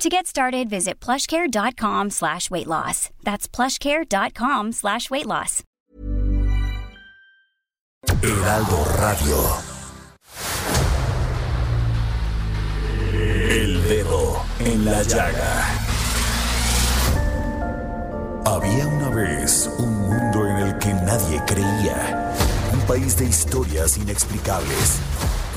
To get started, visit plushcare.com slash weight loss. That's plushcare.com slash weight loss. Heraldo Radio. El dedo en la llaga. Había una vez un mundo en el que nadie creía. Un país de historias inexplicables.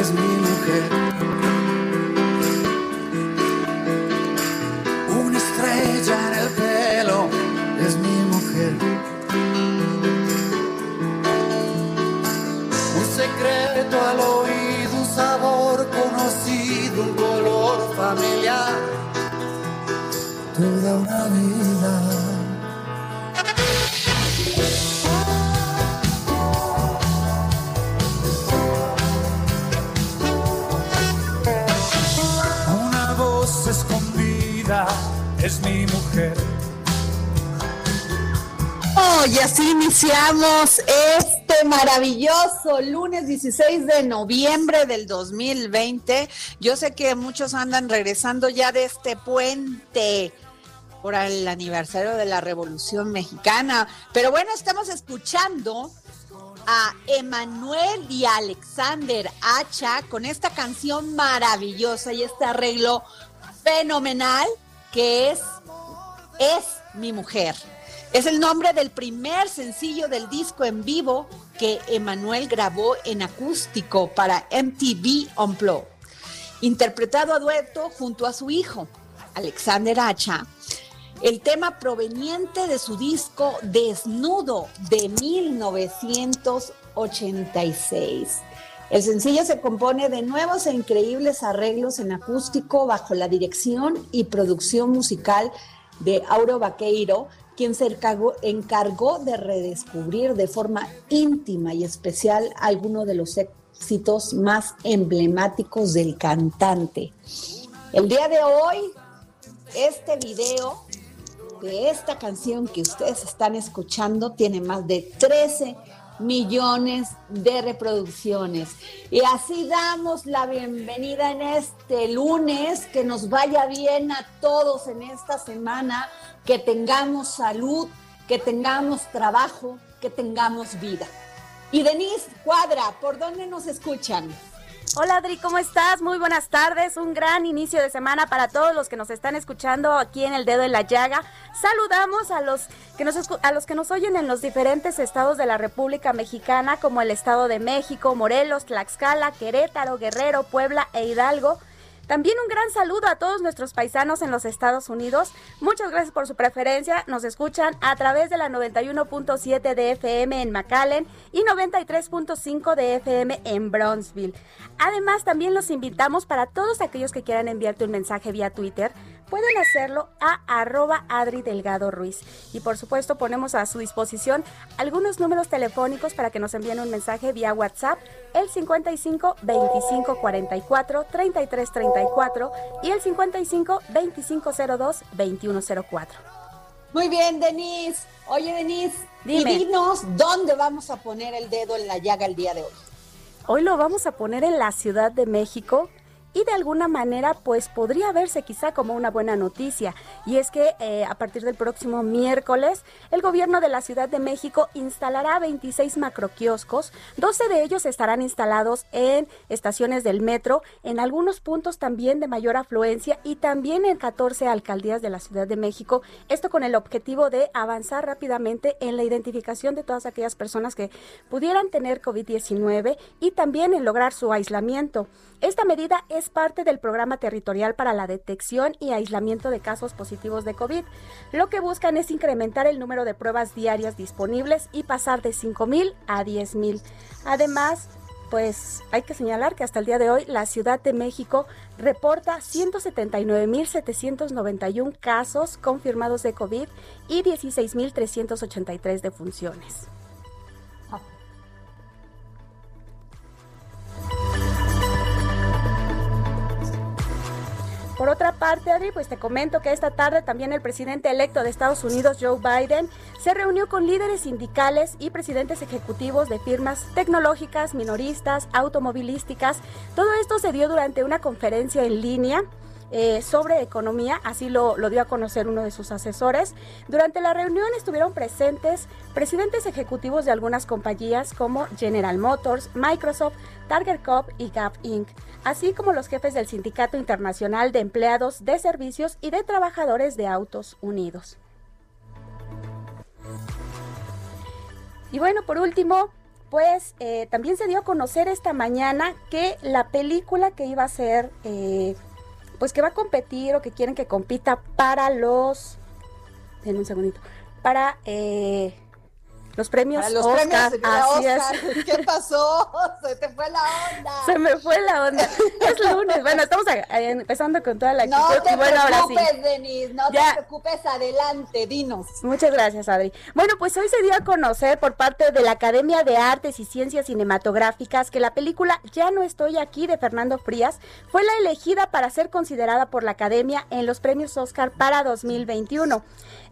es mi mujer. Una estrella en el pelo es mi mujer. Un secreto al oído, un sabor conocido, un color familiar. Toda una vida. Y así iniciamos este maravilloso lunes 16 de noviembre del 2020. Yo sé que muchos andan regresando ya de este puente por el aniversario de la Revolución Mexicana, pero bueno, estamos escuchando a Emanuel y Alexander Hacha con esta canción maravillosa y este arreglo fenomenal que es Es mi mujer. Es el nombre del primer sencillo del disco en vivo que Emanuel grabó en acústico para MTV Unplugged, interpretado a dueto junto a su hijo, Alexander Hacha. El tema proveniente de su disco Desnudo de 1986. El sencillo se compone de nuevos e increíbles arreglos en acústico bajo la dirección y producción musical de Auro Vaqueiro, quien se encargó, de redescubrir de forma íntima y especial algunos de los éxitos más emblemáticos del cantante. El día de hoy, este video de esta canción que ustedes están escuchando tiene más de 13 millones de reproducciones. Y así damos la bienvenida en este lunes, que nos vaya bien a todos en esta semana, que tengamos salud, que tengamos trabajo, que tengamos vida. Y Denise Cuadra, ¿por dónde nos escuchan? Hola Adri, ¿cómo estás? Muy buenas tardes, un gran inicio de semana para todos los que nos están escuchando aquí en El Dedo en la Llaga. Saludamos a los que nos a los que nos oyen en los diferentes estados de la República Mexicana como el Estado de México, Morelos, Tlaxcala, Querétaro, Guerrero, Puebla e Hidalgo. También un gran saludo a todos nuestros paisanos en los Estados Unidos. Muchas gracias por su preferencia. Nos escuchan a través de la 91.7 de FM en McAllen y 93.5 de FM en Brownsville. Además, también los invitamos para todos aquellos que quieran enviarte un mensaje vía Twitter. Pueden hacerlo a arroba Adri Delgado Ruiz. Y por supuesto ponemos a su disposición algunos números telefónicos para que nos envíen un mensaje vía WhatsApp, el 55 25 44 33 34 y el 55 25 02 21 04. Muy bien, Denise. Oye, Denise, Dime. y dinos dónde vamos a poner el dedo en la llaga el día de hoy. Hoy lo vamos a poner en la Ciudad de México y de alguna manera pues podría verse quizá como una buena noticia. Y es que eh, a partir del próximo miércoles el gobierno de la Ciudad de México instalará 26 macroquioscos, 12 de ellos estarán instalados en estaciones del metro, en algunos puntos también de mayor afluencia y también en 14 alcaldías de la Ciudad de México, esto con el objetivo de avanzar rápidamente en la identificación de todas aquellas personas que pudieran tener COVID-19 y también en lograr su aislamiento. Esta medida es parte del programa territorial para la detección y aislamiento de casos positivos de COVID. Lo que buscan es incrementar el número de pruebas diarias disponibles y pasar de 5.000 a 10.000. Además, pues hay que señalar que hasta el día de hoy la Ciudad de México reporta 179.791 casos confirmados de COVID y 16.383 defunciones. Por otra parte, Adri, pues te comento que esta tarde también el presidente electo de Estados Unidos, Joe Biden, se reunió con líderes sindicales y presidentes ejecutivos de firmas tecnológicas, minoristas, automovilísticas. Todo esto se dio durante una conferencia en línea eh, sobre economía, así lo, dio a conocer uno de sus asesores. Durante la reunión estuvieron presentes presidentes ejecutivos de algunas compañías como General Motors, Microsoft, Target Corp y Gap Inc., así como los jefes del Sindicato Internacional de Empleados de Servicios y de Trabajadores de Autos Unidos. Y bueno, por último, pues eh, también se dio a conocer esta mañana que la película que iba a ser eh, pues que va a competir o que quieren que compita para los, en un segundito, para eh, los premios Para los Oscar, premios así Oscar. es. ¿Qué pasó? Se te fue la onda. Se me fue la onda. Es lunes. Bueno, estamos a- a- empezando con toda la No actitud. te y bueno, ahora sí. preocupes, Denise, no Ya. te preocupes, adelante, dinos. Muchas gracias, Adri. Bueno, pues hoy se dio a conocer por parte de la Academia de Artes y Ciencias Cinematográficas que la película Ya no estoy aquí de Fernando Frías fue la elegida para ser considerada por la Academia en los premios Oscar para 2021.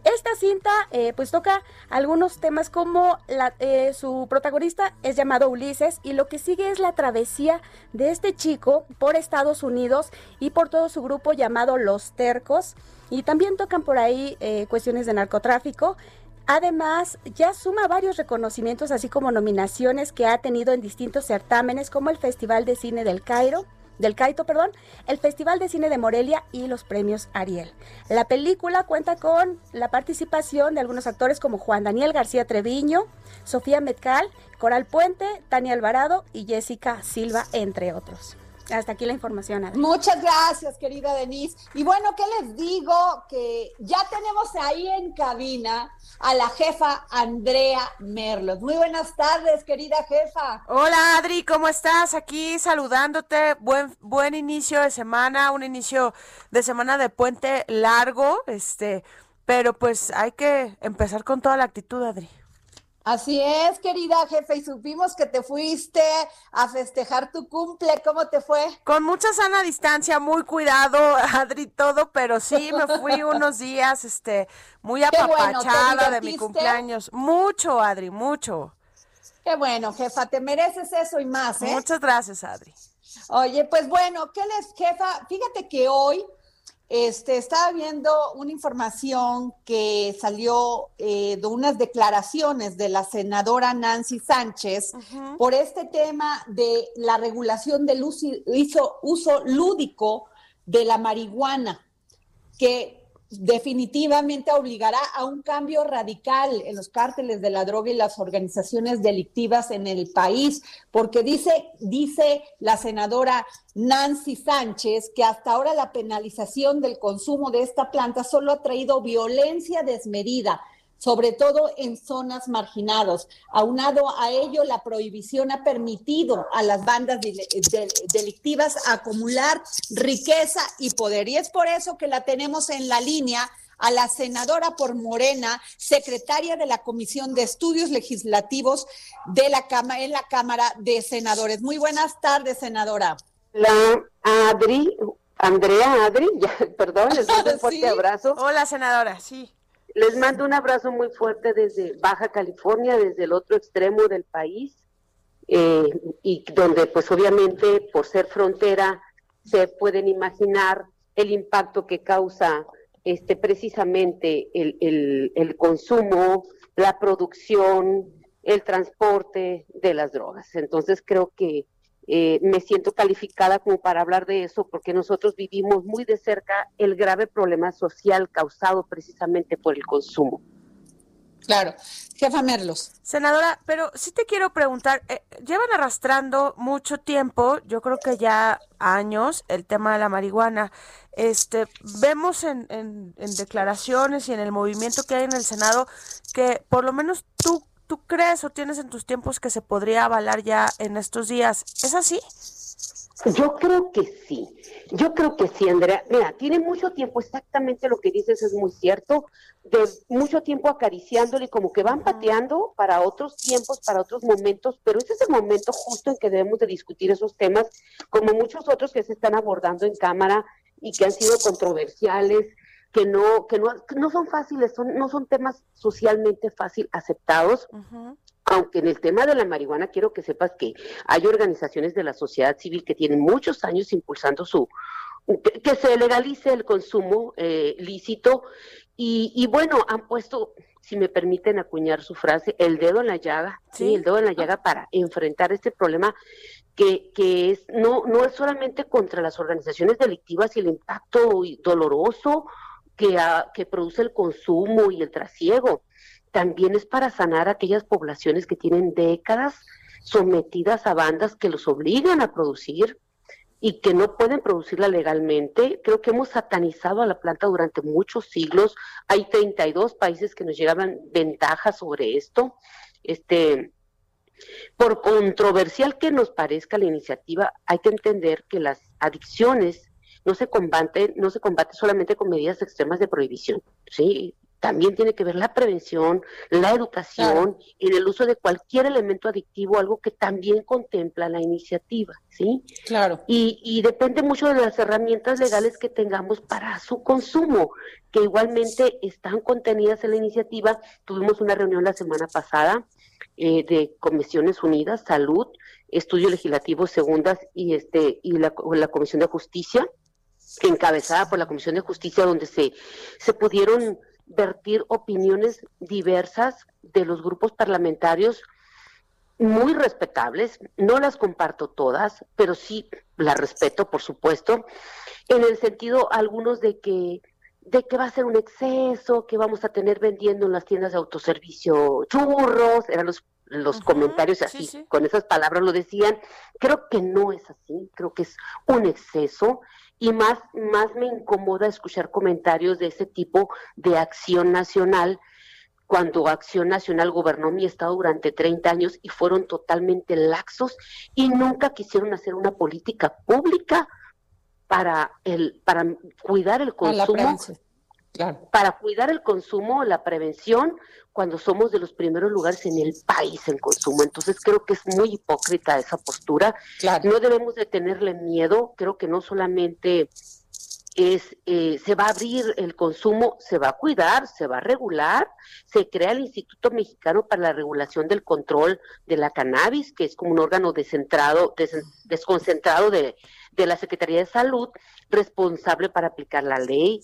Esta cinta eh, pues toca algunos temas como la, eh, su protagonista es llamado Ulises y lo que sigue es la travesía de este chico por Estados Unidos y por todo su grupo llamado Los Tercos y también tocan por ahí eh, cuestiones de narcotráfico. Además, ya suma varios reconocimientos, así como nominaciones que ha tenido en distintos certámenes, como el Festival de Cine del Cairo, del Caito, perdón, el Festival de Cine de Morelia y los premios Ariel. La película cuenta con la participación de algunos actores como Juan Daniel García Treviño, Sofía Metcal, Coral Puente, Tania Alvarado y Jessica Silva, entre otros. Hasta aquí la información. Adri. Muchas gracias, querida Denise. Y bueno, ¿qué les digo? Que ya tenemos ahí en cabina a la jefa Andrea Merlos. Muy buenas tardes, querida jefa. Hola Adri, ¿cómo estás? Aquí saludándote. Buen buen inicio de semana, un inicio de semana de puente largo, este, pero pues hay que empezar con toda la actitud, Adri. Así es, querida jefa, y supimos que te fuiste a festejar tu cumple. ¿Cómo te fue? Con mucha sana distancia, muy cuidado, Adri, todo, pero sí me fui unos días, este, muy Qué bueno, ¿te apapachada de mi cumpleaños. Mucho, Adri, mucho. Qué bueno, jefa, te mereces eso y más, ¿eh? Muchas gracias, Adri. Oye, pues bueno, ¿qué les, jefa? Fíjate que hoy este, estaba viendo una información que salió eh, de unas declaraciones de la senadora Nancy Sánchez por este tema de la regulación del uso, uso- uso lúdico de la marihuana, que definitivamente obligará a un cambio radical en los cárteles de la droga y las organizaciones delictivas en el país, porque dice, dice la senadora Nancy Sánchez que hasta ahora la penalización del consumo de esta planta solo ha traído violencia desmedida sobre todo en zonas marginadas. Aunado a ello, la prohibición ha permitido a las bandas de- delictivas acumular riqueza y poder. Y es por eso que la tenemos en la línea a la senadora por Morena, secretaria de la Comisión de Estudios Legislativos de la Cámara, en la Cámara de Senadores. Muy buenas tardes, senadora. La Adri, Andrea Adri, ya, perdón, les mando un fuerte Sí. abrazo. Hola, senadora, sí. Les mando un abrazo muy fuerte desde Baja California, desde el otro extremo del país, eh, y donde pues obviamente por ser frontera se pueden imaginar el impacto que causa este, precisamente el, el, consumo, la producción, el transporte de las drogas. Entonces creo que eh, me siento calificada como para hablar de eso porque nosotros vivimos muy de cerca el grave problema social causado precisamente por el consumo. Claro. Jefa Merlos. Senadora, pero sí te quiero preguntar, eh, llevan arrastrando mucho tiempo, yo creo que ya años, el tema de la marihuana. Este, vemos en, en, en declaraciones y en el movimiento que hay en el Senado que por lo menos tú, tú crees o tienes en tus tiempos que se podría avalar ya en estos días. ¿Es así? Yo creo que sí, yo creo que sí, Andrea. Mira, tiene mucho tiempo, exactamente lo que dices es muy cierto, de mucho tiempo acariciándole y como que van pateando para otros tiempos, para otros momentos, pero ese es el momento justo en que debemos de discutir esos temas, como muchos otros que se están abordando en Cámara y que han sido controversiales, que no, que no, no son fáciles, son, no son temas socialmente fácil aceptados. Aunque en el tema de la marihuana quiero que sepas que hay organizaciones de la sociedad civil que tienen muchos años impulsando su que, se legalice el consumo eh, lícito. Y, bueno han puesto si me permiten acuñar su frase el dedo en la llaga sí, el dedo en la llaga para enfrentar este problema que, que es no no es solamente contra las organizaciones delictivas y el impacto doloroso que, que produce el consumo y el trasiego también es para sanar a aquellas poblaciones que tienen décadas sometidas a bandas que los obligan a producir y que no pueden producirla legalmente. Creo que hemos satanizado a la planta durante muchos siglos. Hay 32 países que nos llegaban ventajas sobre esto. Este, por controversial que nos parezca la iniciativa, hay que entender que las adicciones no se combaten, no se combate solamente con medidas extremas de prohibición, ¿sí? también tiene que ver la prevención, la educación, en el uso de cualquier elemento adictivo, algo que también contempla la iniciativa, ¿sí? Claro. Y, y depende mucho de las herramientas legales que tengamos para su consumo, que igualmente están contenidas en la iniciativa. Tuvimos una reunión la semana pasada eh, de Comisiones Unidas, Salud, Estudio Legislativo Segundas y este y la, la Comisión de Justicia, encabezada por la Comisión de Justicia, donde se, se pudieron vertir opiniones diversas de los grupos parlamentarios muy respetables, no las comparto todas, pero sí las respeto, por supuesto, en el sentido algunos de que de que va a ser un exceso, que vamos a tener vendiendo en las tiendas de autoservicio churros, eran los los comentarios así, con esas palabras lo decían. Creo que no es así, creo que es un exceso y más, más me incomoda escuchar comentarios de ese tipo de acción nacional cuando Acción Nacional gobernó mi estado durante 30 años y fueron totalmente laxos y nunca quisieron hacer una política pública para el para cuidar el consumo para cuidar el consumo, la prevención, cuando somos de los primeros lugares en el país en consumo. Entonces creo que es muy hipócrita esa postura. No debemos de tenerle miedo, creo que no solamente es eh, se va a abrir el consumo, se va a cuidar, se va a regular, se crea el Instituto Mexicano para la Regulación del Control de la Cannabis, que es como un órgano descentrado, desconcentrado de, de la Secretaría de Salud, responsable para aplicar la ley.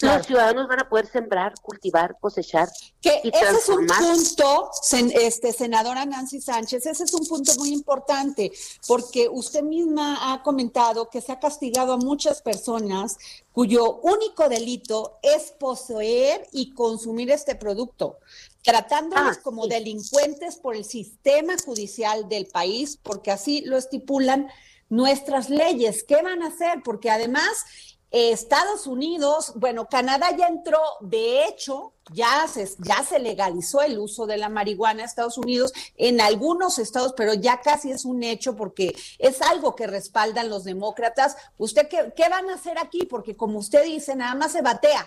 Los ciudadanos van a poder sembrar, cultivar, cosechar. Que y ese es un punto, este, senadora Nancy Sánchez, ese es un punto muy importante, porque usted misma ha comentado que se ha castigado a muchas personas cuyo único delito es poseer y consumir este producto, tratándolos ah, como delincuentes por el sistema judicial del país, porque así lo estipulan nuestras leyes. ¿Qué van a hacer? Porque además Estados Unidos, bueno, Canadá ya entró, de hecho, ya se, ya se legalizó el uso de la marihuana en Estados Unidos, en algunos estados, pero ya casi es un hecho porque es algo que respaldan los demócratas. ¿Usted qué, qué van a hacer aquí? Porque como usted dice, nada más se batea.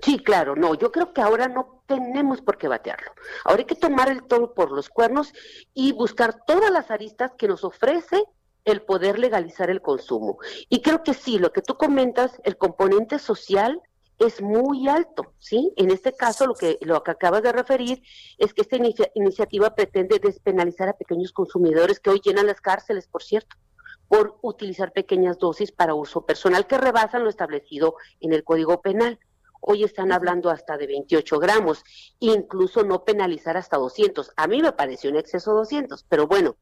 Sí, claro, no, yo creo que ahora no tenemos por qué batearlo. Ahora hay que tomar el toro por los cuernos y buscar todas las aristas que nos ofrece el poder legalizar el consumo. Y creo que sí, lo que tú comentas, el componente social es muy alto, ¿sí? En este caso, lo que, lo que acabas de referir es que esta iniciativa pretende despenalizar a pequeños consumidores que hoy llenan las cárceles, por cierto, por utilizar pequeñas dosis para uso personal que rebasan lo establecido en el Código Penal. Hoy están hablando hasta de 28 gramos, incluso no penalizar hasta 200. A mí me pareció un exceso 200, pero bueno,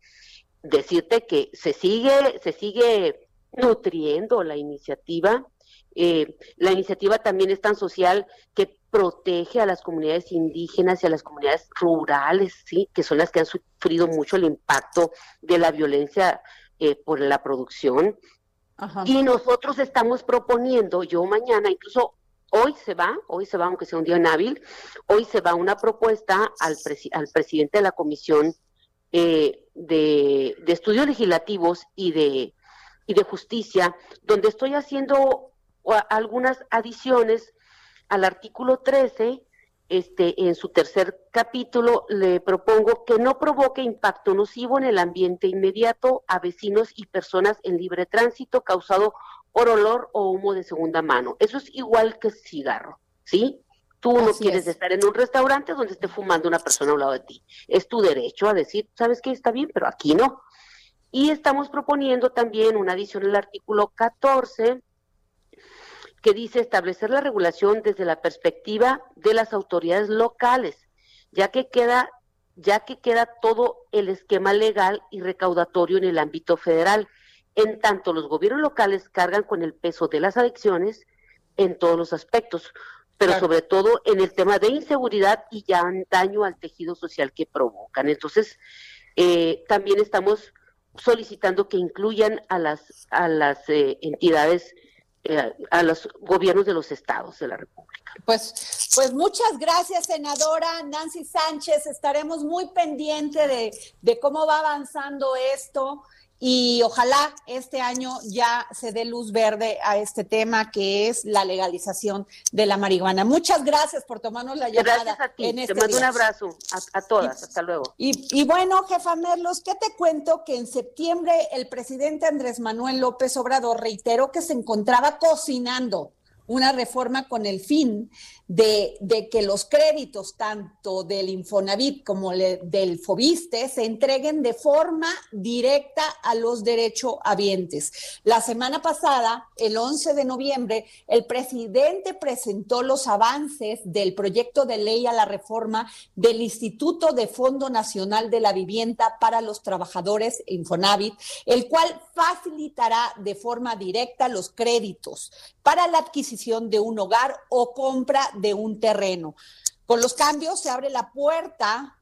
decirte que se sigue, se sigue nutriendo la iniciativa. Eh, la iniciativa también es tan social que protege a las comunidades indígenas y a las comunidades rurales, sí, que son las que han sufrido mucho el impacto de la violencia eh, por la producción. Y nosotros estamos proponiendo, yo mañana, incluso hoy se va, hoy se va, aunque sea un día hábil, hoy se va una propuesta al, al presidente de la Comisión eh, de, Estudios Legislativos y de, y de Justicia, donde estoy haciendo algunas adiciones al artículo 13 este, en su tercer capítulo, le propongo que no provoque impacto nocivo en el ambiente inmediato a vecinos y personas en libre tránsito causado por olor o humo de segunda mano. Eso es igual que cigarro, ¿sí? Tú no quieres estar en un restaurante donde esté fumando una persona a un lado de ti. Es tu derecho a decir, ¿sabes qué? Está bien, pero aquí no. Y estamos proponiendo también una adición al artículo 14 que dice establecer la regulación desde la perspectiva de las autoridades locales, ya que queda ya que queda todo el esquema legal y recaudatorio en el ámbito federal. En tanto, los gobiernos locales cargan con el peso de las adicciones en todos los aspectos, pero sobre todo en el tema de inseguridad y ya daño al tejido social que provocan. Entonces, eh, también estamos solicitando que incluyan a las, a las eh, entidades eh, a los gobiernos de los estados de la República. Pues, pues muchas gracias, senadora Nancy Sánchez. Estaremos muy pendientes de, de cómo va avanzando esto y ojalá este año ya se dé luz verde a este tema que es la legalización de la marihuana. Muchas gracias por tomarnos la llamada. Gracias a ti. En este te mando un abrazo a, todas. Hasta luego. Y, y, bueno, jefa Merlos, ¿qué te cuento? Que en septiembre el presidente Andrés Manuel López Obrador reiteró que se encontraba cocinando una reforma con el fin de, que los créditos tanto del Infonavit como del Fobiste se entreguen de forma directa a los derechohabientes. La semana pasada, el 11 de noviembre, el presidente presentó los avances del proyecto de ley a la reforma del Instituto de Fondo Nacional de la Vivienda para los Trabajadores Infonavit, el cual facilitará de forma directa los créditos para la adquisición de un hogar o compra un terreno. Con los cambios se abre la puerta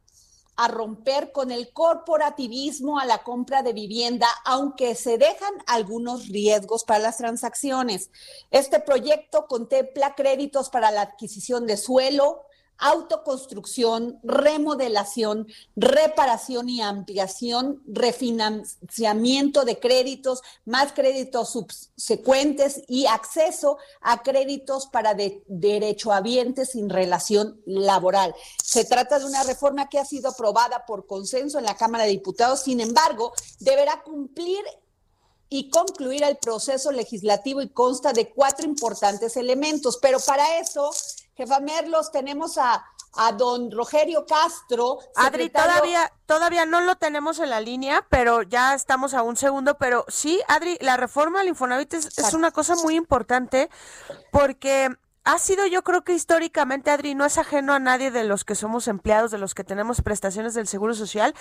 a romper con el corporativismo a la compra de vivienda, aunque se dejan algunos riesgos para las transacciones. Este proyecto contempla créditos para la adquisición de suelo, autoconstrucción, remodelación, reparación y ampliación, refinanciamiento de créditos, más créditos subsecuentes y acceso a créditos para de derechohabientes sin relación laboral. Se trata de una reforma que ha sido aprobada por consenso en la Cámara de Diputados, sin embargo, deberá cumplir y concluir el proceso legislativo y consta de cuatro importantes elementos, pero para eso Jefa Merlos, tenemos a, a don Rogerio Castro. Adri, todavía, todavía no lo tenemos en la línea, pero ya estamos a un segundo. Pero sí, Adri, la reforma al Infonavit es, es una cosa muy importante porque ha sido yo creo que históricamente, Adri, no es ajeno a nadie de los que somos empleados, de los que tenemos prestaciones del Seguro Social,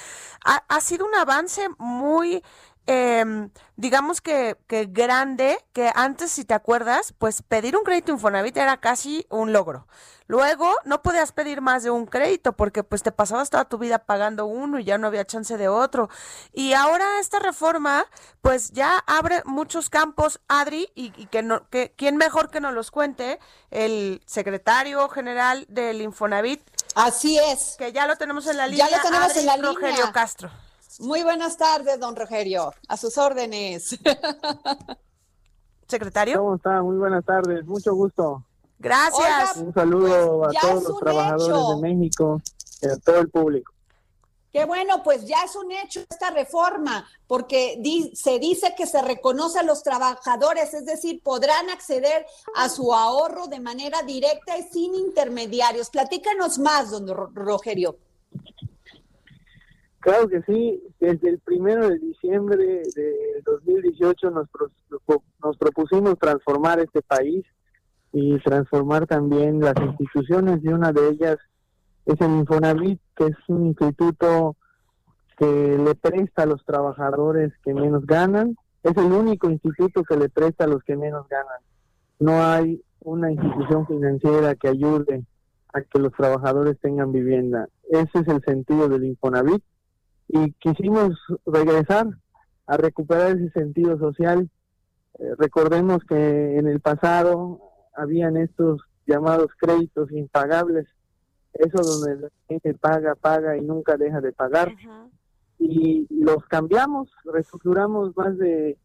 ha, ha sido un avance muy eh, digamos que, que grande, que antes, si te acuerdas, pues pedir un crédito Infonavit era casi un logro. Luego no podías pedir más de un crédito porque pues te pasabas toda tu vida pagando uno y ya no había chance de otro. Y ahora esta reforma pues ya abre muchos campos, Adri, y, que, no, que quién mejor que nos los cuente el secretario general del Infonavit. Así es. Que ya lo tenemos en la línea. Ya lo tenemos en la línea. Rogelio Castro. Muy buenas tardes, don Rogerio. A sus órdenes. Secretario. ¿Cómo está? Muy buenas tardes. Mucho gusto. Gracias. Un saludo pues, a todos los trabajadores de México y a todo el público. Qué bueno, pues ya es un hecho esta reforma, porque se dice que se reconoce a los trabajadores, es decir, podrán acceder a su ahorro de manera directa y sin intermediarios. Platícanos más, don Rogerio. Claro que sí, desde el primero de diciembre de 2018 nos, nos propusimos transformar este país y transformar también las instituciones y una de ellas es el Infonavit, que es un instituto que le presta a los trabajadores que menos ganan, es el único instituto que le presta a los que menos ganan. No hay una institución financiera que ayude a que los trabajadores tengan vivienda. Ese es el sentido del Infonavit y quisimos regresar a recuperar ese sentido social. Eh, recordemos que en el pasado habían estos llamados créditos impagables, eso donde la gente paga, paga y nunca deja de pagar. Y los cambiamos, reestructuramos más de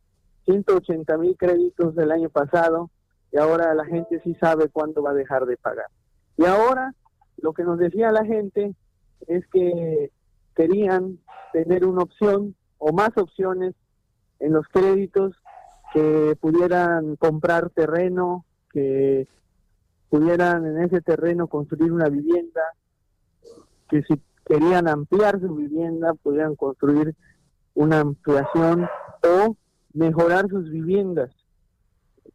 180 mil créditos del año pasado y ahora la gente sí sabe cuándo va a dejar de pagar. Y ahora lo que nos decía la gente es que querían tener una opción o más opciones en los créditos que pudieran comprar terreno, que pudieran en ese terreno construir una vivienda, que si querían ampliar su vivienda, pudieran construir una ampliación o mejorar sus viviendas.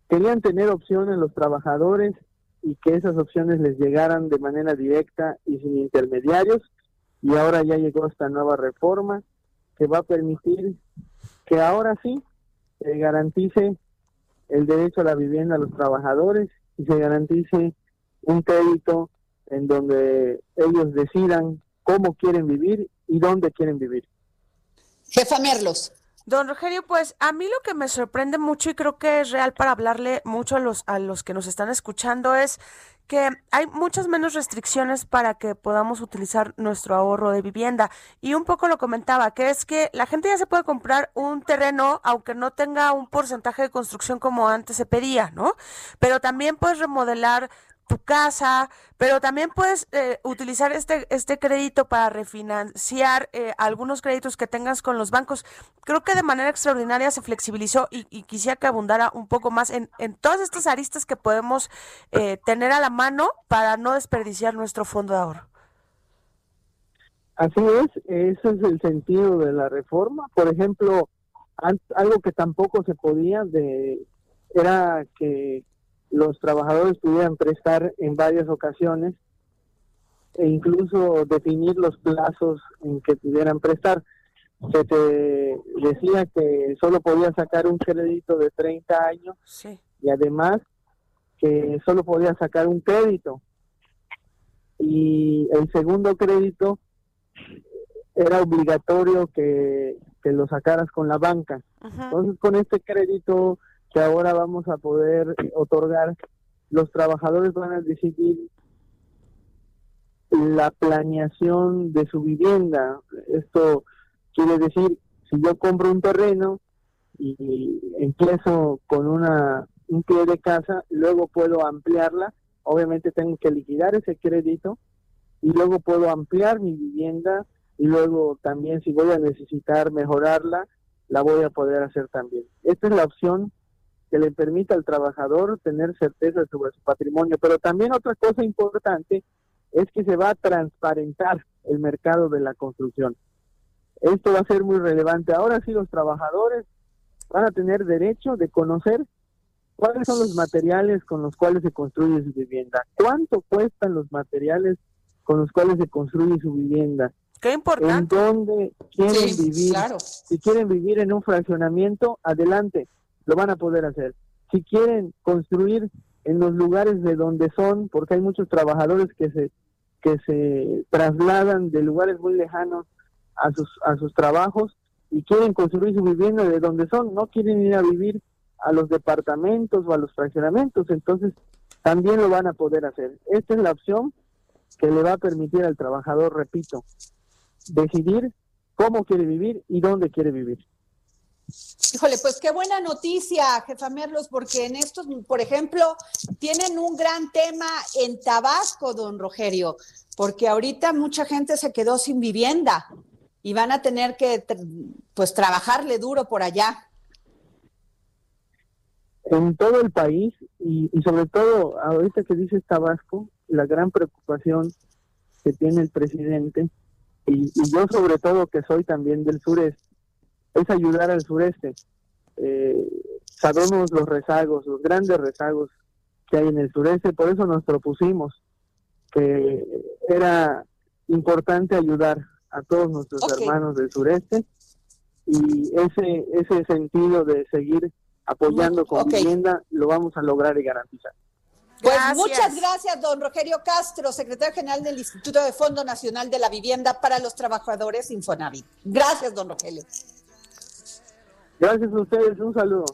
Querían tener opciones los trabajadores y que esas opciones les llegaran de manera directa y sin intermediarios. Y ahora ya llegó esta nueva reforma que va a permitir que ahora sí se garantice el derecho a la vivienda a los trabajadores y se garantice un crédito en donde ellos decidan cómo quieren vivir y dónde quieren vivir. Jefa Merlos. Don Rogelio, pues a mí lo que me sorprende mucho y creo que es real para hablarle mucho a los, a los que nos están escuchando es que hay muchas menos restricciones para que podamos utilizar nuestro ahorro de vivienda. Y un poco lo comentaba, que es que la gente ya se puede comprar un terreno aunque no tenga un porcentaje de construcción como antes se pedía, ¿no? Pero también puedes remodelar tu casa, pero también puedes eh, utilizar este, este crédito para refinanciar eh, algunos créditos que tengas con los bancos. Creo que de manera extraordinaria se flexibilizó y, quisiera que abundara un poco más en, en todas estas aristas que podemos eh, tener a la mano para no desperdiciar nuestro fondo de ahorro. Así es, ese es el sentido de la reforma. Por ejemplo, algo que tampoco se podía de era que los trabajadores pudieran prestar en varias ocasiones e incluso definir los plazos en que pudieran prestar. Se te decía que solo podía sacar un crédito de 30 años y además que solo podía sacar un crédito. Y el segundo crédito era obligatorio que, que lo sacaras con la banca. Entonces con este crédito que ahora vamos a poder otorgar, los trabajadores van a decidir la planeación de su vivienda. Esto quiere decir, si yo compro un terreno y empiezo con una un pie de casa, luego puedo ampliarla, obviamente tengo que liquidar ese crédito y luego puedo ampliar mi vivienda y luego también si voy a necesitar mejorarla, la voy a poder hacer también. Esta es la opción que le permita al trabajador tener certeza sobre su patrimonio. Pero también otra cosa importante es que se va a transparentar el mercado de la construcción. Esto va a ser muy relevante. Ahora sí los trabajadores van a tener derecho de conocer cuáles son los materiales con los cuales se construye su vivienda, cuánto cuestan los materiales con los cuales se construye su vivienda. Qué importante. En dónde quieren vivir. Si quieren vivir en un fraccionamiento, adelante lo van a poder hacer. Si quieren construir en los lugares de donde son, porque hay muchos trabajadores que se que se trasladan de lugares muy lejanos a sus a sus trabajos y quieren construir su vivienda de donde son, no quieren ir a vivir a los departamentos o a los fraccionamientos, entonces también lo van a poder hacer. Esta es la opción que le va a permitir al trabajador, repito, decidir cómo quiere vivir y dónde quiere vivir. Híjole, pues qué buena noticia, jefa Merlos, porque en estos, por ejemplo, tienen un gran tema en Tabasco, don Rogerio, porque ahorita mucha gente se quedó sin vivienda y van a tener que, pues, trabajarle duro por allá. En todo el país y, y sobre todo ahorita que dice Tabasco, la gran preocupación que tiene el presidente y, yo sobre todo que soy también del sureste, es ayudar al sureste. Eh, sabemos los rezagos, los grandes rezagos que hay en el sureste, por eso nos propusimos que era importante ayudar a todos nuestros hermanos del sureste y ese ese sentido de seguir apoyando con vivienda lo vamos a lograr y garantizar. Pues muchas gracias, don Rogerio Castro, secretario general del Instituto de Fondo Nacional de la Vivienda para los Trabajadores Infonavit. Gracias, don Rogelio. Gracias a ustedes, un saludo.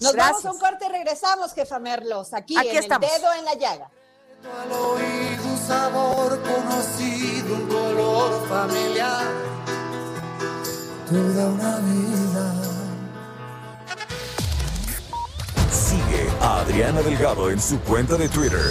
Nos vamos a un corte y regresamos, jefa Merlos, aquí, en el dedo en la llaga. Al oído un sabor conocido, un color familiar, toda una vida. Sigue a Adriana Delgado en su cuenta de Twitter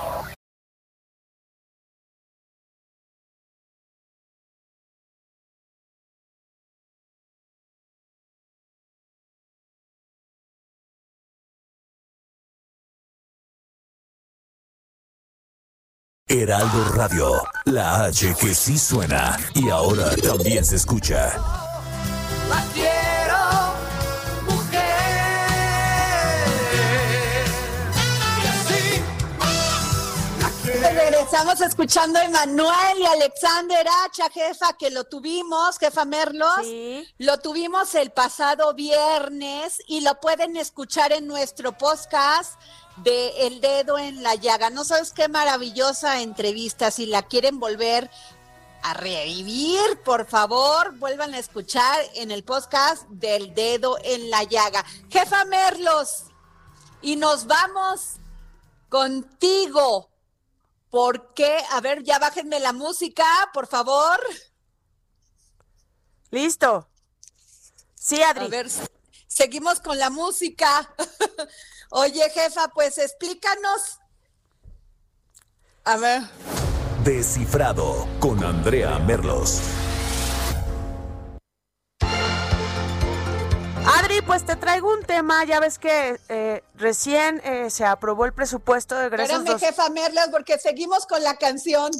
Heraldo Radio, la H que sí suena y ahora también se escucha. La quiero, mujer. Regresamos escuchando a Emanuel y Alexander Hacha, jefa, que lo tuvimos, jefa Merlos. Lo tuvimos el pasado viernes y lo pueden escuchar en nuestro podcast de El Dedo en la Llaga. No sabes qué maravillosa entrevista. Si la quieren volver a revivir, por favor, vuelvan a escuchar en el podcast del Dedo en la Llaga. Jefa Merlos, y nos vamos contigo. ¿Por qué? A ver, ya bájenme la música, por favor. Listo. Sí, Adri. A ver, seguimos con la música. Oye, jefa, pues explícanos. A ver. Descifrado con Andrea Merlos. Adri, pues te traigo un tema, ya ves que eh, recién eh, se aprobó el presupuesto de egresos. Espérame, jefa Merlos, porque seguimos con la canción.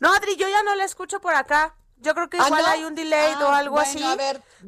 No, Adri, yo ya no la escucho por acá. Yo creo que ah, igual hay un delay o ah, algo así.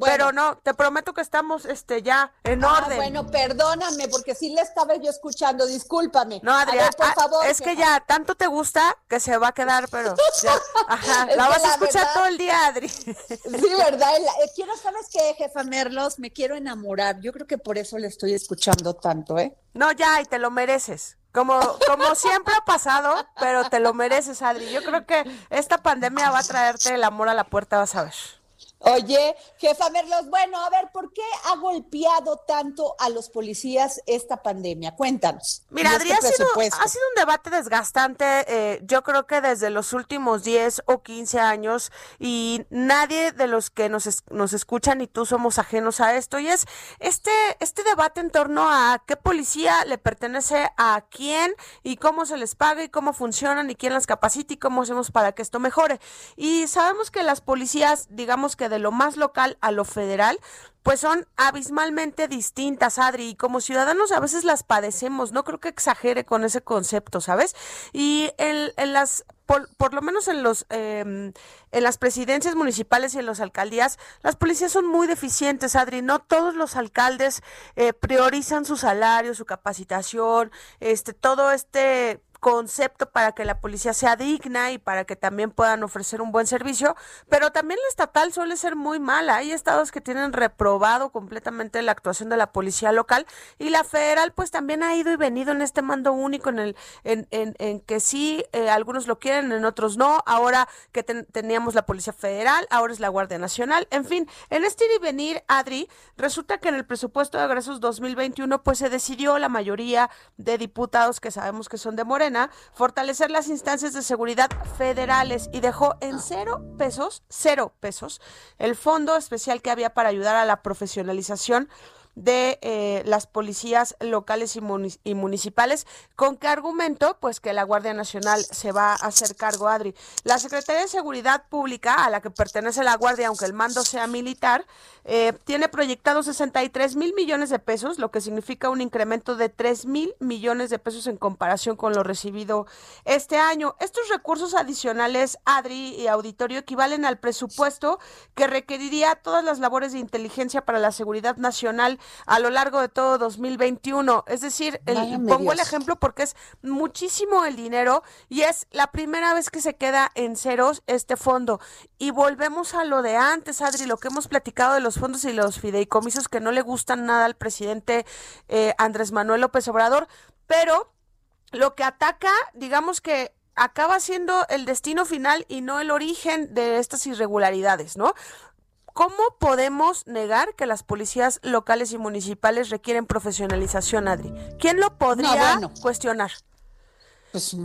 Pero no, te prometo que estamos este ya en ah, orden. Bueno, perdóname, porque sí le estaba yo escuchando, discúlpame. No, Adrián, por favor. Es que ya tanto te gusta que se va a quedar, pero ajá, la vas a escuchar todo el día, Adri. Sí, verdad. Eh, quiero, ¿sabes qué, jefa Merlos? Me quiero enamorar. Yo creo que por eso le estoy escuchando tanto, ¿eh? No, ya, y te lo mereces. Como, como siempre ha pasado, pero te lo mereces, Adri. Yo creo que esta pandemia va a traerte el amor a la puerta, vas a ver. Oye, jefa Merlos, bueno, a ver, ¿por qué ha golpeado tanto a los policías esta pandemia? Cuéntanos. Mira, Adri, ha, sido, un debate desgastante, eh, yo creo que desde los últimos 10 o 15 años, y nadie de los que nos, nos escuchan y tú somos ajenos a esto, y es este, este debate en torno a qué policía le pertenece a quién y cómo se les paga y cómo funcionan y quién las capacita y cómo hacemos para que esto mejore. Y sabemos que las policías, digamos que de lo más local a lo federal, pues son abismalmente distintas, Adri, y como ciudadanos a veces las padecemos, no creo que exagere con ese concepto, ¿sabes? Y en, en las, por, por, lo menos en los, em, en las presidencias municipales y en las alcaldías, las policías son muy deficientes, Adri, no todos los alcaldes eh, priorizan su salario, su capacitación, este, todo este concepto para que la policía sea digna y para que también puedan ofrecer un buen servicio, pero también la estatal suele ser muy mala. Hay estados que tienen reprobado completamente la actuación de la policía local y la federal pues también ha ido y venido en este mando único en el en, en, que sí eh, algunos lo quieren, en otros no. Ahora que teníamos la policía federal, ahora es la Guardia Nacional. En fin, en este ir y venir, Adri, resulta que en el presupuesto de egresos 2021 pues se decidió la mayoría de diputados que sabemos que son de Morena Fortalecer las instancias de seguridad federales y dejó en cero pesos, cero pesos, el fondo especial que había para ayudar a la profesionalización de eh, las policías locales y, municipales. ¿Con qué argumento? Pues que la Guardia Nacional se va a hacer cargo, Adri. La Secretaría de Seguridad Pública, a la que pertenece la Guardia, aunque el mando sea militar, eh, tiene proyectado 63 mil millones de pesos, lo que significa un incremento de 3 mil millones de pesos en comparación con lo recibido este año. Estos recursos adicionales, Adri y auditorio, equivalen al presupuesto que requeriría todas las labores de inteligencia para la seguridad nacional a lo largo de todo 2021. Es decir, pongo el ejemplo porque es muchísimo el dinero y es la primera vez que se queda en ceros este fondo. Y volvemos a lo de antes, Adri, lo que hemos platicado de los fondos y los fideicomisos que no le gustan nada al presidente eh, Andrés Manuel López Obrador, pero lo que ataca, digamos que acaba siendo el destino final y no el origen de estas irregularidades, ¿no? ¿Cómo podemos negar que las policías locales y municipales requieren profesionalización, Adri? ¿Quién lo podría cuestionar? Pues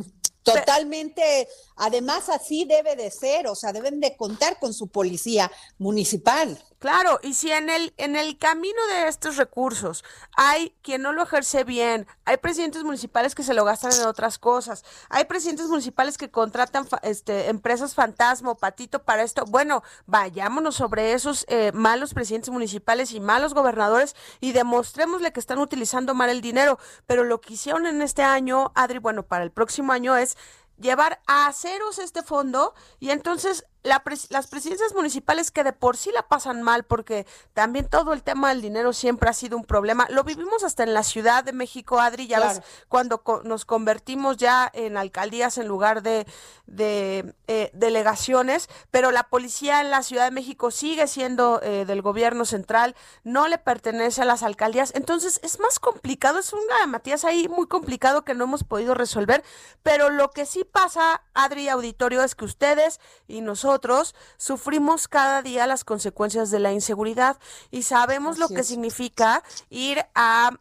totalmente, además así debe de ser, o sea, deben de contar con su policía municipal. Claro, y si en el, en el camino de estos recursos hay quien no lo ejerce bien, hay presidentes municipales que se lo gastan en otras cosas, hay presidentes municipales que contratan este, empresas fantasma o patito para esto, bueno, vayámonos sobre esos eh, malos presidentes municipales y malos gobernadores y demostrémosle que están utilizando mal el dinero. Pero lo que hicieron en este año, Adri, bueno, para el próximo año es llevar a ceros este fondo y entonces las presidencias municipales que de por sí la pasan mal porque también todo el tema del dinero siempre ha sido un problema. Lo vivimos hasta en la Ciudad de México, Adri, ya ves, cuando nos convertimos ya en alcaldías en lugar de, de eh, delegaciones, pero la policía en la Ciudad de México sigue siendo eh, del gobierno central, no le pertenece a las alcaldías, entonces es más complicado, es un Matías ahí muy complicado que no hemos podido resolver, pero lo que sí pasa, Adri Auditorio, es que ustedes y nosotros nosotros sufrimos cada día las consecuencias de la inseguridad y sabemos lo que significa ir a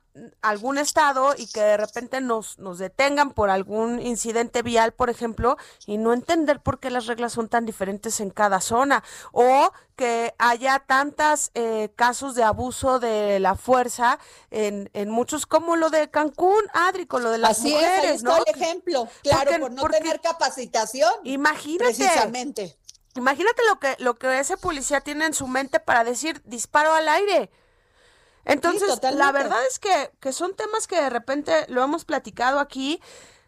algún estado y que de repente nos, nos detengan por algún incidente vial, por ejemplo, y no entender por qué las reglas son tan diferentes en cada zona, o que haya tantos eh, casos de abuso de la fuerza en, en muchos, como lo de Cancún, Adri, con lo de las Así mujeres, es, ahí está el ejemplo, claro, por no tener capacitación. Imagínate. Precisamente. Imagínate lo que, lo que ese policía tiene en su mente para decir disparo al aire. Entonces, la verdad es que, que son temas que de repente lo hemos platicado aquí.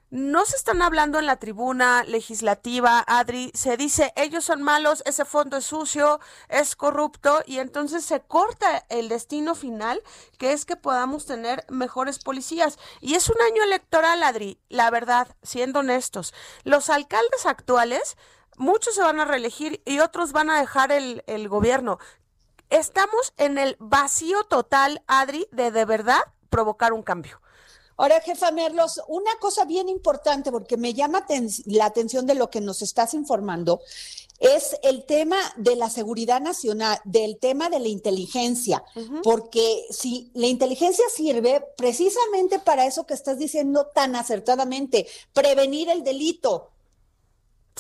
No se están hablando en la tribuna legislativa, Adri. Se dice, ellos son malos, ese fondo es sucio, es corrupto, y entonces se corta el destino final, que es que podamos tener mejores policías. Y es un año electoral, Adri, la verdad, siendo honestos. Los alcaldes actuales muchos se van a reelegir y otros van a dejar el, el gobierno. Estamos en el vacío total, Adri, de de verdad provocar un cambio. Ahora, jefa Merlos, una cosa bien importante, porque me llama la atención de lo que nos estás informando, es el tema de la seguridad nacional, del tema de la inteligencia, porque si la inteligencia sirve precisamente para eso que estás diciendo tan acertadamente, prevenir el delito,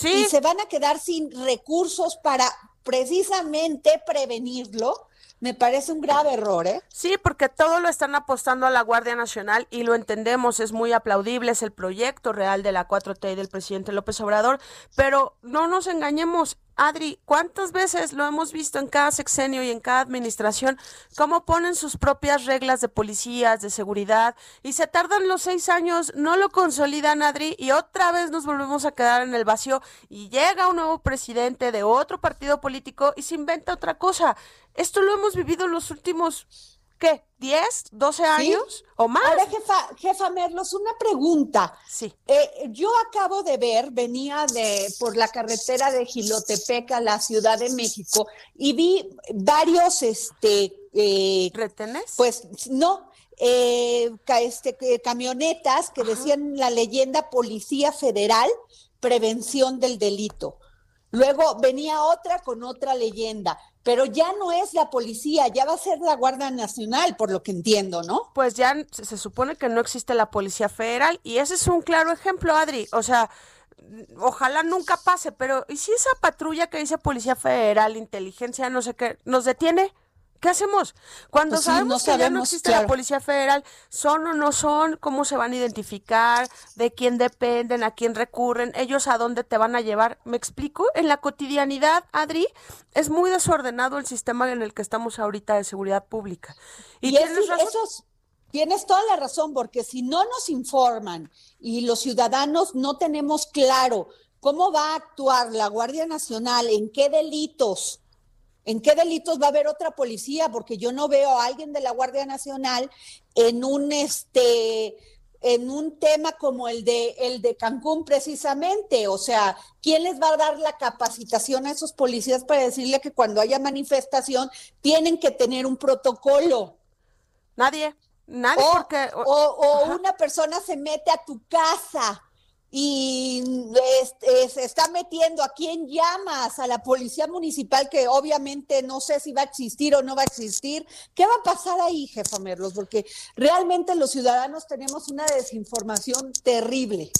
y se van a quedar sin recursos para precisamente prevenirlo. Me parece un grave error, ¿eh? Sí, porque todo lo están apostando a la Guardia Nacional y lo entendemos, es muy aplaudible, es el proyecto real de la 4T y del presidente López Obrador, pero no nos engañemos, Adri, ¿cuántas veces lo hemos visto en cada sexenio y en cada administración, cómo ponen sus propias reglas de policías, de seguridad, y se tardan los seis años, no lo consolidan, Adri, y otra vez nos volvemos a quedar en el vacío, y llega un nuevo presidente de otro partido político y se inventa otra cosa. Esto lo hemos vivido en los últimos ¿qué? ¿10, 12 años o más? Ahora, jefa, jefa Merlos, una pregunta. Sí. Eh, yo acabo de ver, venía de por la carretera de Gilotepec a la Ciudad de México y vi varios, este... Eh, ¿Retenes? Pues no, eh, este, camionetas que decían la leyenda Policía Federal, Prevención del Delito. Luego venía otra con otra leyenda pero ya no es la policía, ya va a ser la Guardia Nacional, por lo que entiendo, ¿no? Pues ya se supone que no existe la Policía Federal y ese es un claro ejemplo, Adri. O sea, ojalá nunca pase, pero ¿y si esa patrulla que dice Policía Federal, inteligencia, no sé qué, nos detiene? ¿Qué hacemos? Cuando pues sabemos que ya no existe la Policía Federal, ¿son o no son? ¿Cómo se van a identificar? ¿De quién dependen? ¿A quién recurren? ¿Ellos a dónde te van a llevar? ¿Me explico? En la cotidianidad, Adri, es muy desordenado el sistema en el que estamos ahorita de seguridad pública. Y, tienes razón. tienes toda la razón, porque si no nos informan y los ciudadanos no tenemos claro cómo va a actuar la Guardia Nacional, en qué delitos, ¿En qué delitos va a haber otra policía? Porque yo no veo a alguien de la Guardia Nacional en un este en un tema como el de el de Cancún precisamente, o sea, ¿quién les va a dar la capacitación a esos policías para decirle que cuando haya manifestación tienen que tener un protocolo? Nadie, nadie porque o una persona se mete a tu casa y se está metiendo a quién llamas, a la policía municipal, que obviamente no sé si va a existir o no va a existir. ¿Qué va a pasar ahí, jefa Merlos? Porque realmente los ciudadanos tenemos una desinformación terrible.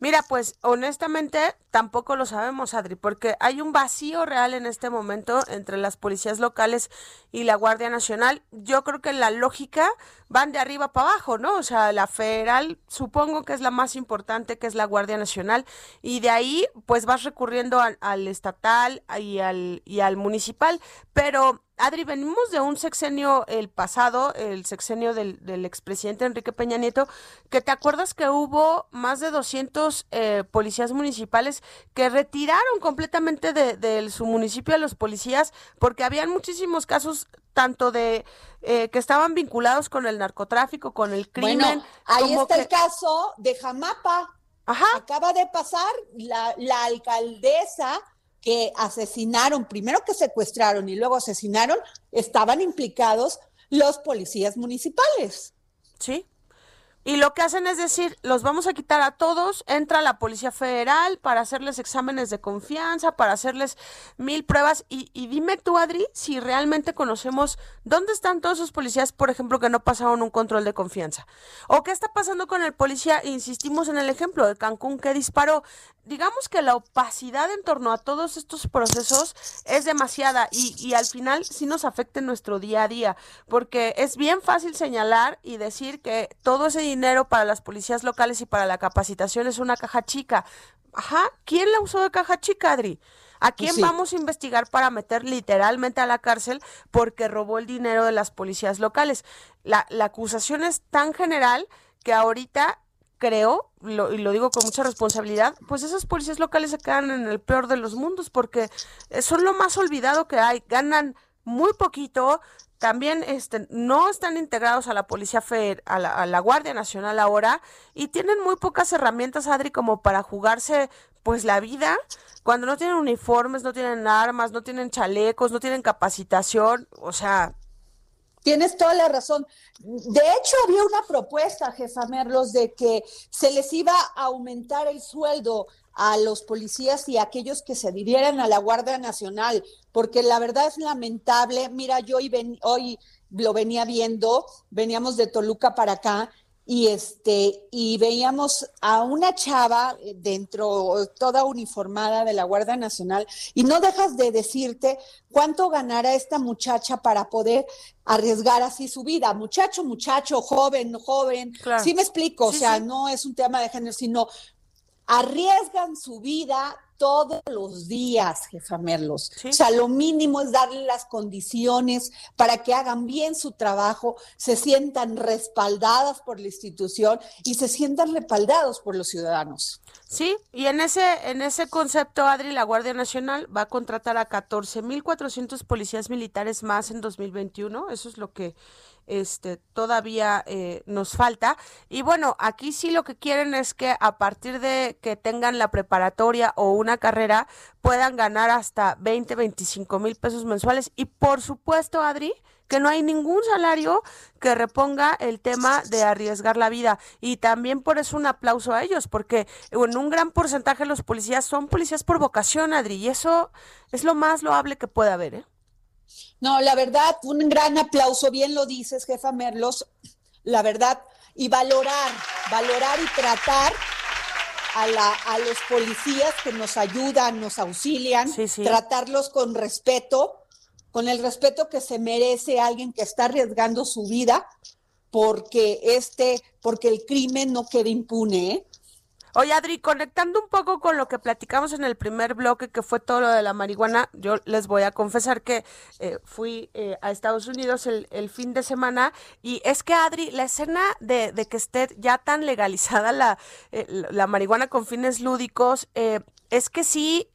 Mira, pues honestamente tampoco lo sabemos, Adri, porque hay un vacío real en este momento entre las policías locales y la Guardia Nacional. Yo creo que la lógica van de arriba para abajo, ¿no? O sea, la federal supongo que es la más importante, que es la Guardia Nacional, y de ahí pues vas recurriendo al, al estatal y al, y al municipal, pero Adri, venimos de un sexenio, el pasado, el sexenio del, del expresidente Enrique Peña Nieto, que te acuerdas que hubo más de 200 eh, policías municipales que retiraron completamente de, su municipio a los policías porque habían muchísimos casos tanto de eh, que estaban vinculados con el narcotráfico, con el crimen. Bueno, ahí está el caso de Jamapa. Ajá. Acaba de pasar la, la alcaldesa que asesinaron, primero que secuestraron y luego asesinaron, estaban implicados los policías municipales. Sí, y lo que hacen es decir, los vamos a quitar a todos, entra la Policía Federal para hacerles exámenes de confianza, para hacerles mil pruebas. Y, y, dime tú, Adri, si realmente conocemos dónde están todos esos policías, por ejemplo, que no pasaron un control de confianza. O qué está pasando con el policía, insistimos en el ejemplo de Cancún que disparó. Digamos que la opacidad en torno a todos estos procesos es demasiada y, al final sí nos afecta en nuestro día a día, porque es bien fácil señalar y decir que todo ese dinero para las policías locales y para la capacitación es una caja chica. Ajá, ¿quién la usó de caja chica, Adri? ¿A pues quién vamos a investigar para meter literalmente a la cárcel porque robó el dinero de las policías locales? La, la acusación es tan general que ahorita creo, lo, y lo digo con mucha responsabilidad, pues esas policías locales se quedan en el peor de los mundos porque son lo más olvidado que hay, ganan muy poquito, también este, no están integrados a la Policía Federal, a la, Guardia Nacional ahora, y tienen muy pocas herramientas, Adri, como para jugarse pues la vida, cuando no tienen uniformes, no tienen armas, no tienen chalecos, no tienen capacitación, o sea... Tienes toda la razón. De hecho, había una propuesta, jefa Merlos, de que se les iba a aumentar el sueldo a los policías y a aquellos que se adhirieran a la Guardia Nacional, porque la verdad es lamentable. Mira, yo hoy, ven, hoy lo venía viendo, veníamos de Toluca para acá y este y veíamos a una chava dentro toda uniformada de la Guardia Nacional y no dejas de decirte cuánto ganará esta muchacha para poder arriesgar así su vida, muchacho, muchacho, joven, joven, sí me explico, o sea, no es un tema de género, sino arriesgan su vida todos los días, jefa Merlos. O sea, lo mínimo es darle las condiciones para que hagan bien su trabajo, se sientan respaldadas por la institución y se sientan respaldados por los ciudadanos. Sí, y en ese en ese concepto, Adri, la Guardia Nacional va a contratar a 14.400 policías militares más en 2021. Eso es lo que este todavía eh, nos falta y bueno aquí sí lo que quieren es que a partir de que tengan la preparatoria o una carrera puedan ganar hasta 20 25 mil pesos mensuales y por supuesto Adri que no hay ningún salario que reponga el tema de arriesgar la vida. Y también por eso un aplauso a ellos, porque en un gran porcentaje los policías son policías por vocación, Adri, y eso es lo más loable que puede haber. ¿eh? No, la verdad, un gran aplauso, bien lo dices, jefa Merlos, la verdad, y valorar, valorar y tratar a, la, a los policías que nos ayudan, nos auxilian, tratarlos con respeto, con el respeto que se merece alguien que está arriesgando su vida porque este, porque el crimen no quede impune, ¿eh? Oye, Adri, conectando un poco con lo que platicamos en el primer bloque, que fue todo lo de la marihuana, yo les voy a confesar que eh, fui eh, a Estados Unidos el, fin de semana y es que, Adri, la escena de, de que esté ya tan legalizada la, eh, la marihuana con fines lúdicos, es que sí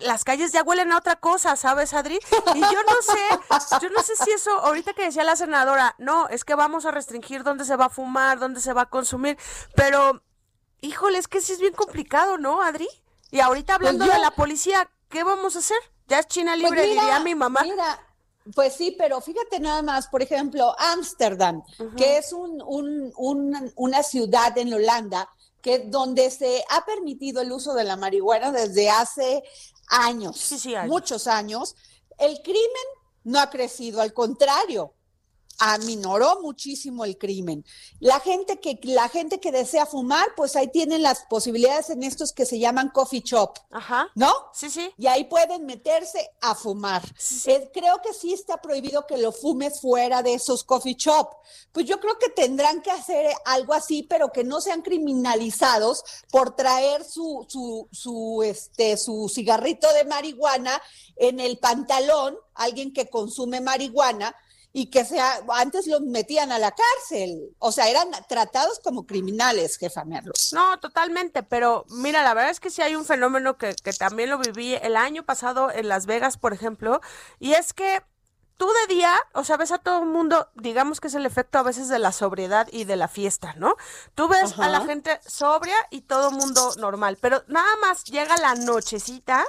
las calles ya huelen a otra cosa, ¿sabes, Adri? Y yo no sé, yo no sé si eso, ahorita que decía la senadora, no, es que vamos a restringir dónde se va a fumar, dónde se va a consumir, pero Híjole, es que sí es bien complicado, ¿no, Adri? Y ahorita pues hablando de la policía, ¿qué vamos a hacer? Ya es China pues libre, diría mi mamá. Mira, pues sí, pero fíjate nada más, por ejemplo, Ámsterdam, que es un, un, una ciudad en Holanda, que donde se ha permitido el uso de la marihuana desde hace años, sí, sí, años. muchos años. El crimen no ha crecido, al contrario, aminoró muchísimo el crimen. La gente que la gente que desea fumar, pues ahí tienen las posibilidades en estos que se llaman coffee shop, Ajá. ¿no? Sí, sí. Y ahí pueden meterse a fumar. Eh, creo que sí está prohibido que lo fumes fuera de esos coffee shop. Pues yo creo que tendrán que hacer algo así, pero que no sean criminalizados por traer su su su este su cigarrito de marihuana en el pantalón, alguien que consume marihuana y que sea, antes los metían a la cárcel, o sea, eran tratados como criminales, jefa Merlos. No, totalmente, pero mira, la verdad es que sí hay un fenómeno que, que también lo viví el año pasado en Las Vegas, por ejemplo, y es que tú de día, o sea, ves a todo el mundo, digamos que es el efecto a veces de la sobriedad y de la fiesta, ¿no? Tú ves a la gente sobria y todo el mundo normal, pero nada más llega la nochecita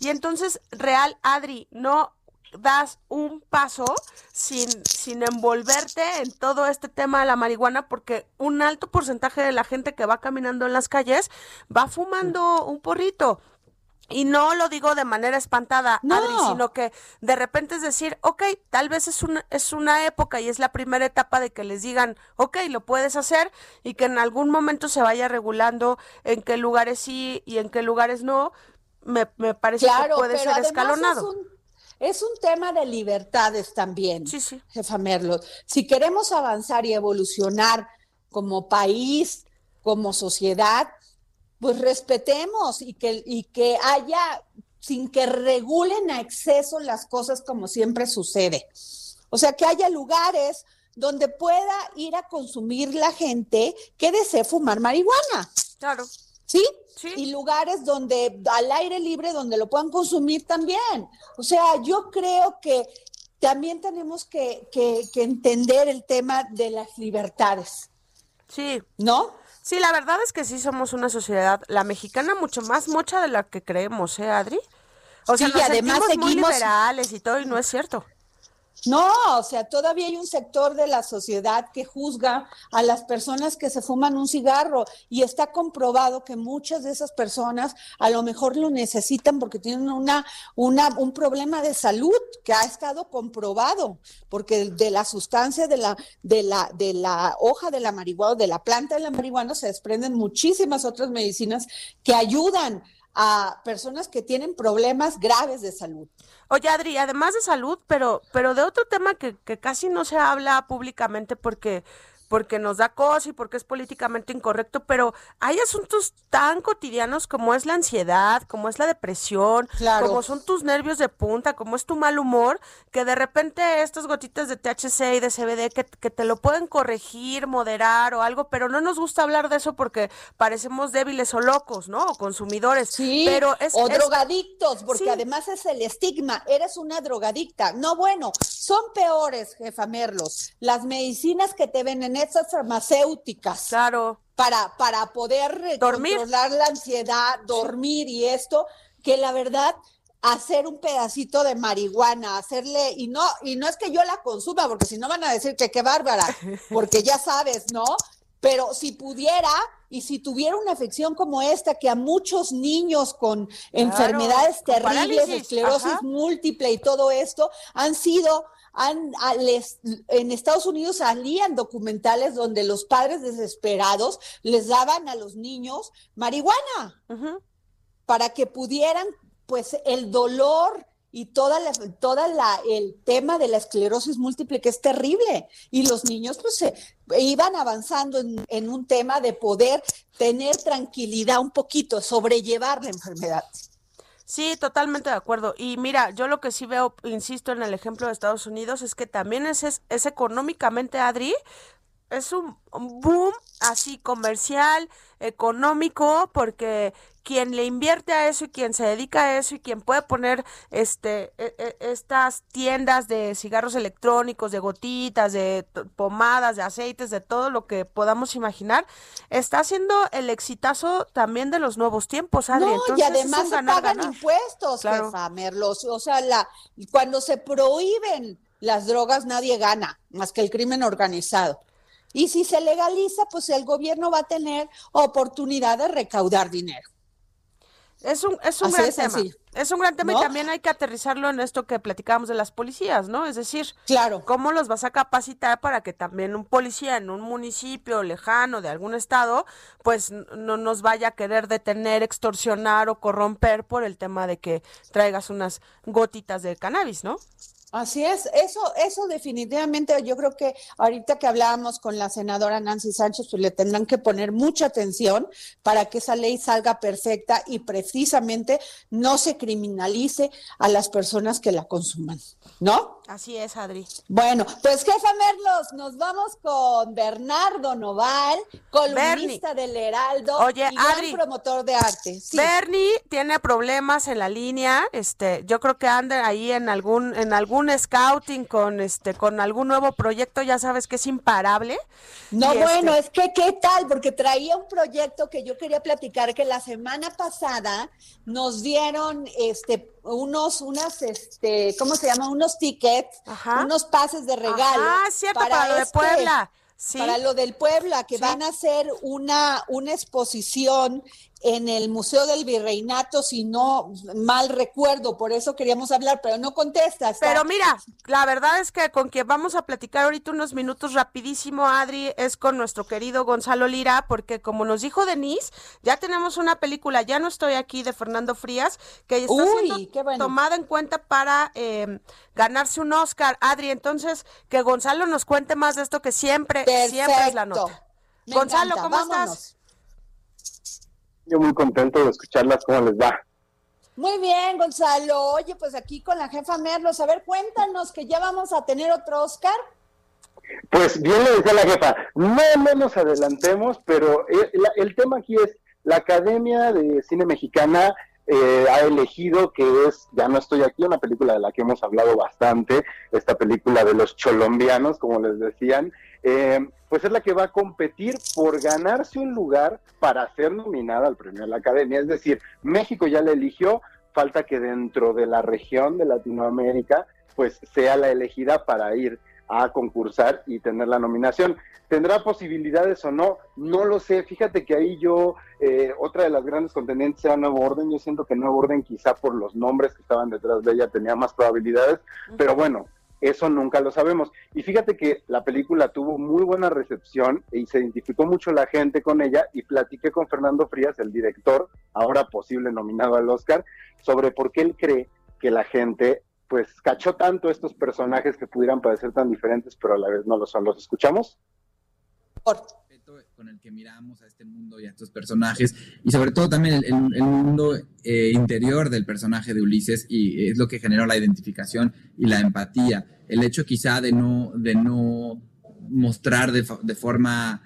y entonces, real, Adri, no das un paso sin, sin envolverte en todo este tema de la marihuana, porque un alto porcentaje de la gente que va caminando en las calles va fumando un porrito. Y no lo digo de manera espantada, Adri, sino que de repente es decir, ok, tal vez es una, es una época y es la primera etapa de que les digan, ok, lo puedes hacer y que en algún momento se vaya regulando en qué lugares sí y en qué lugares no. Me, me parece que puede ser escalonado. Es un tema de libertades también, sí, sí. jefa Merlo. Si queremos avanzar y evolucionar como país, como sociedad, pues respetemos y que, y que haya, sin que regulen a exceso las cosas como siempre sucede. O sea, que haya lugares donde pueda ir a consumir la gente que desee fumar marihuana. Claro. ¿Sí? Y lugares donde, al aire libre, donde lo puedan consumir también. O sea, yo creo que también tenemos que, que, entender el tema de las libertades. Sí. ¿No? Sí, la verdad es que sí somos una sociedad, la mexicana mucho más mocha de la que creemos, ¿eh, Adri? O sea, nos además seguimos muy liberales y todo, y no es cierto. No, o sea, todavía hay un sector de la sociedad que juzga a las personas que se fuman un cigarro y está comprobado que muchas de esas personas a lo mejor lo necesitan porque tienen una, una, un problema de salud que ha estado comprobado, porque de la sustancia de la, de la, de la hoja de la marihuana, de la planta de la marihuana se desprenden muchísimas otras medicinas que ayudan a personas que tienen problemas graves de salud. Oye, Adri, además de salud, pero, pero de otro tema que, que casi no se habla públicamente porque porque nos da cosa y porque es políticamente incorrecto, pero hay asuntos tan cotidianos como es la ansiedad, como es la depresión, como son tus nervios de punta, como es tu mal humor, que de repente estas gotitas de THC y de CBD que, que te lo pueden corregir, moderar o algo, pero no nos gusta hablar de eso porque parecemos débiles o locos, ¿no? O consumidores. Sí, pero es, o drogadictos, porque además es el estigma, eres una drogadicta. No, bueno, son peores, jefa Merlos, las medicinas que te venden esas farmacéuticas. Claro. Para, para poder controlar la ansiedad, dormir y esto, que la verdad, hacer un pedacito de marihuana, hacerle, y no, y no es que yo la consuma, porque si no van a decir que qué bárbara, porque ya sabes, ¿no? pero si pudiera y si tuviera una afección como esta, que a muchos niños con enfermedades terribles, esclerosis múltiple y todo esto, han sido han, en Estados Unidos salían documentales donde los padres desesperados les daban a los niños marihuana para que pudieran, pues, el dolor y toda la, toda la, el tema de la esclerosis múltiple que es terrible. Y los niños, pues, se iban avanzando en, en un tema de poder tener tranquilidad un poquito, sobrellevar la enfermedad. Sí, totalmente de acuerdo. Y mira, yo lo que sí veo, insisto en el ejemplo de Estados Unidos, es que también es, es, es económicamente, Adri, es un boom así comercial, económico, porque quien le invierte a eso y quien se dedica a eso y quien puede poner este e, e, estas tiendas de cigarros electrónicos, de gotitas, de pomadas, de aceites, de todo lo que podamos imaginar, está haciendo el exitazo también de los nuevos tiempos, Adri. No, y además se pagan impuestos, claro. Merlos. O sea, la, cuando se prohíben las drogas nadie gana, más que el crimen organizado. Y si se legaliza, pues el gobierno va a tener oportunidad de recaudar dinero. Es un, es un gran tema. Es un gran tema y también hay que aterrizarlo en esto que platicábamos de las policías, ¿no? Es decir, claro. ¿cómo los vas a capacitar para que también un policía en un municipio lejano de algún estado, pues no nos vaya a querer detener, extorsionar o corromper por el tema de que traigas unas gotitas de cannabis, ¿no? Así es, eso, eso definitivamente yo creo que ahorita que hablábamos con la senadora Nancy Sánchez, pues le tendrán que poner mucha atención para que esa ley salga perfecta y precisamente no se criminalice a las personas que la consuman, ¿no? Así es, Adri. Bueno, pues jefa Merlos, nos vamos con Bernardo Noval, columnista del Heraldo Oye, y Adri, promotor de arte. Bernie tiene problemas en la línea, este, yo creo que anda ahí en algún, en algún scouting con este, con algún nuevo proyecto, ya sabes que es imparable. No, bueno, es que qué tal, porque traía un proyecto que yo quería platicar que la semana pasada nos dieron este unos, unas, este, ¿cómo se llama? Unos tickets, unos pases de regalo. Ah, cierto, para, lo de este Puebla. Para lo del Puebla, que van a hacer una, una exposición en el Museo del Virreinato, si no mal recuerdo, por eso queríamos hablar, pero no contestas. Pero mira, la verdad es que con quien vamos a platicar ahorita unos minutos rapidísimo, Adri, es con nuestro querido Gonzalo Lira, porque como nos dijo Denise, ya tenemos una película, ya no estoy aquí, de Fernando Frías, que está siendo tomada en cuenta para em, ganarse un Oscar. Adri, entonces, que Gonzalo nos cuente más de esto que siempre, siempre es la nota. Gonzalo, ¿cómo estás? Yo muy contento de escucharlas, ¿cómo les va? Muy bien, Gonzalo. Oye, pues aquí con la jefa Merlos, a ver, cuéntanos que ya vamos a tener otro Oscar. Pues bien le decía la jefa, no, nos adelantemos, pero el, el, tema aquí es, la Academia de Cine Mexicana eh, ha elegido que es, ya no estoy aquí, una película de la que hemos hablado bastante, esta película de los cholombianos, como les decían, eh, pues es la que va a competir por ganarse un lugar para ser nominada al premio de la Academia. Es decir, México ya la eligió, falta que dentro de la región de Latinoamérica, pues sea la elegida para ir a concursar y tener la nominación. ¿Tendrá posibilidades o no? No lo sé. Fíjate que ahí yo, eh, otra de las grandes contendientes era Nuevo Orden. Yo siento que Nuevo Orden quizá por los nombres que estaban detrás de ella tenía más probabilidades, pero bueno, eso nunca lo sabemos. Y fíjate que la película tuvo muy buena recepción y se identificó mucho la gente con ella y platiqué con Fernando Frías, el director, ahora posible nominado al Oscar, sobre por qué él cree que la gente pues cachó tanto estos personajes que pudieran parecer tan diferentes, pero a la vez no lo son. ¿Los escuchamos? Por con el que miramos a este mundo y a estos personajes, y sobre todo también el, mundo eh, interior del personaje de Ulises, y es lo que generó la identificación y la empatía. El hecho quizá de no, de no mostrar de forma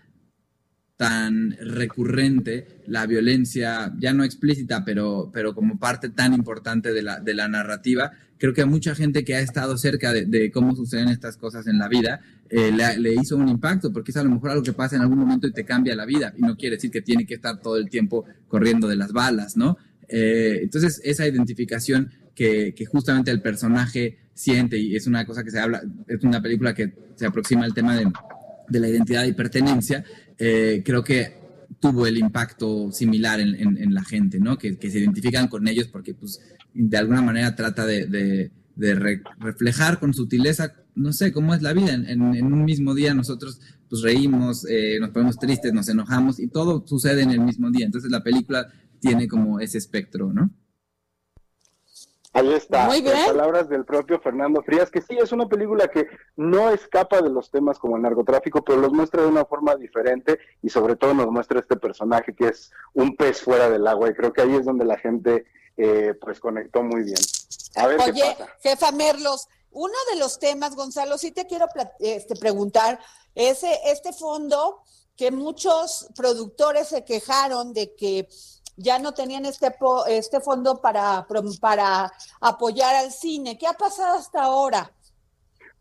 tan recurrente la violencia, ya no explícita, pero, pero como parte tan importante de la, de la narrativa, creo que a mucha gente que ha estado cerca de, cómo suceden estas cosas en la vida, eh, le, hizo un impacto, porque es a lo mejor algo que pasa en algún momento y te cambia la vida, y no quiere decir que tiene que estar todo el tiempo corriendo de las balas, ¿no? Eh, entonces, esa identificación que, que, justamente el personaje siente, y es una cosa que se habla, es una película que se aproxima al tema de, de la identidad y pertenencia, eh, creo que tuvo el impacto similar en, la gente, ¿no? Que, se identifican con ellos porque, pues, de alguna manera trata de, reflejar con sutileza, no sé, cómo es la vida. En, un mismo día nosotros, pues, reímos, eh, nos ponemos tristes, nos enojamos y todo sucede en el mismo día. Entonces la película tiene como ese espectro, ¿no? Ahí está, Muy bien. palabras del propio Fernando Frías, que sí, es una película que no escapa de los temas como el narcotráfico, pero los muestra de una forma diferente y sobre todo nos muestra este personaje que es un pez fuera del agua y creo que ahí es donde la gente eh, pues conectó muy bien. A ver Oye, qué pasa. jefa Merlos, uno de los temas, Gonzalo, sí te quiero este, preguntar, ese, este fondo que muchos productores se quejaron de que ya no tenían este, este fondo para, para apoyar al cine. ¿Qué ha pasado hasta ahora?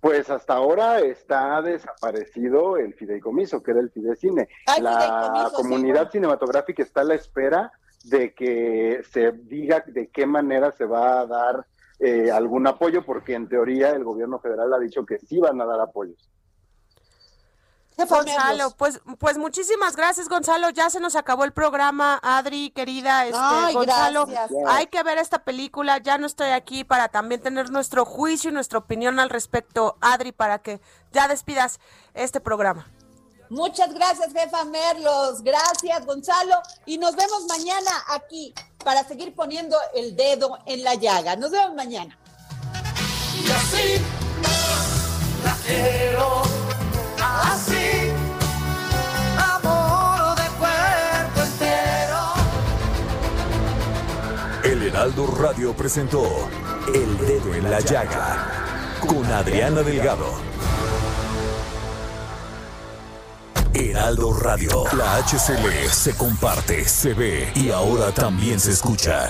Pues hasta ahora está desaparecido el fideicomiso, que era el Fidecine. la comunidad cinematográfica está a la espera de que se diga de qué manera se va a dar eh, algún apoyo, porque en teoría el gobierno federal ha dicho que sí van a dar apoyos. Gonzalo, pues, pues muchísimas gracias, Gonzalo. Ya se nos acabó el programa, Adri, querida. Este, Gonzalo, hay que ver esta película. Ya no estoy aquí para también tener nuestro juicio y nuestra opinión al respecto, Adri, para que ya despidas este programa. Muchas gracias, jefa Merlos. Gracias, Gonzalo. Y nos vemos mañana aquí para seguir poniendo el dedo en la llaga. Nos vemos mañana. Y así la quiero, Heraldo Radio presentó El Dedo en la Llaga con Adriana Delgado. Heraldo Radio, la HCL se comparte, se ve y ahora también se escucha.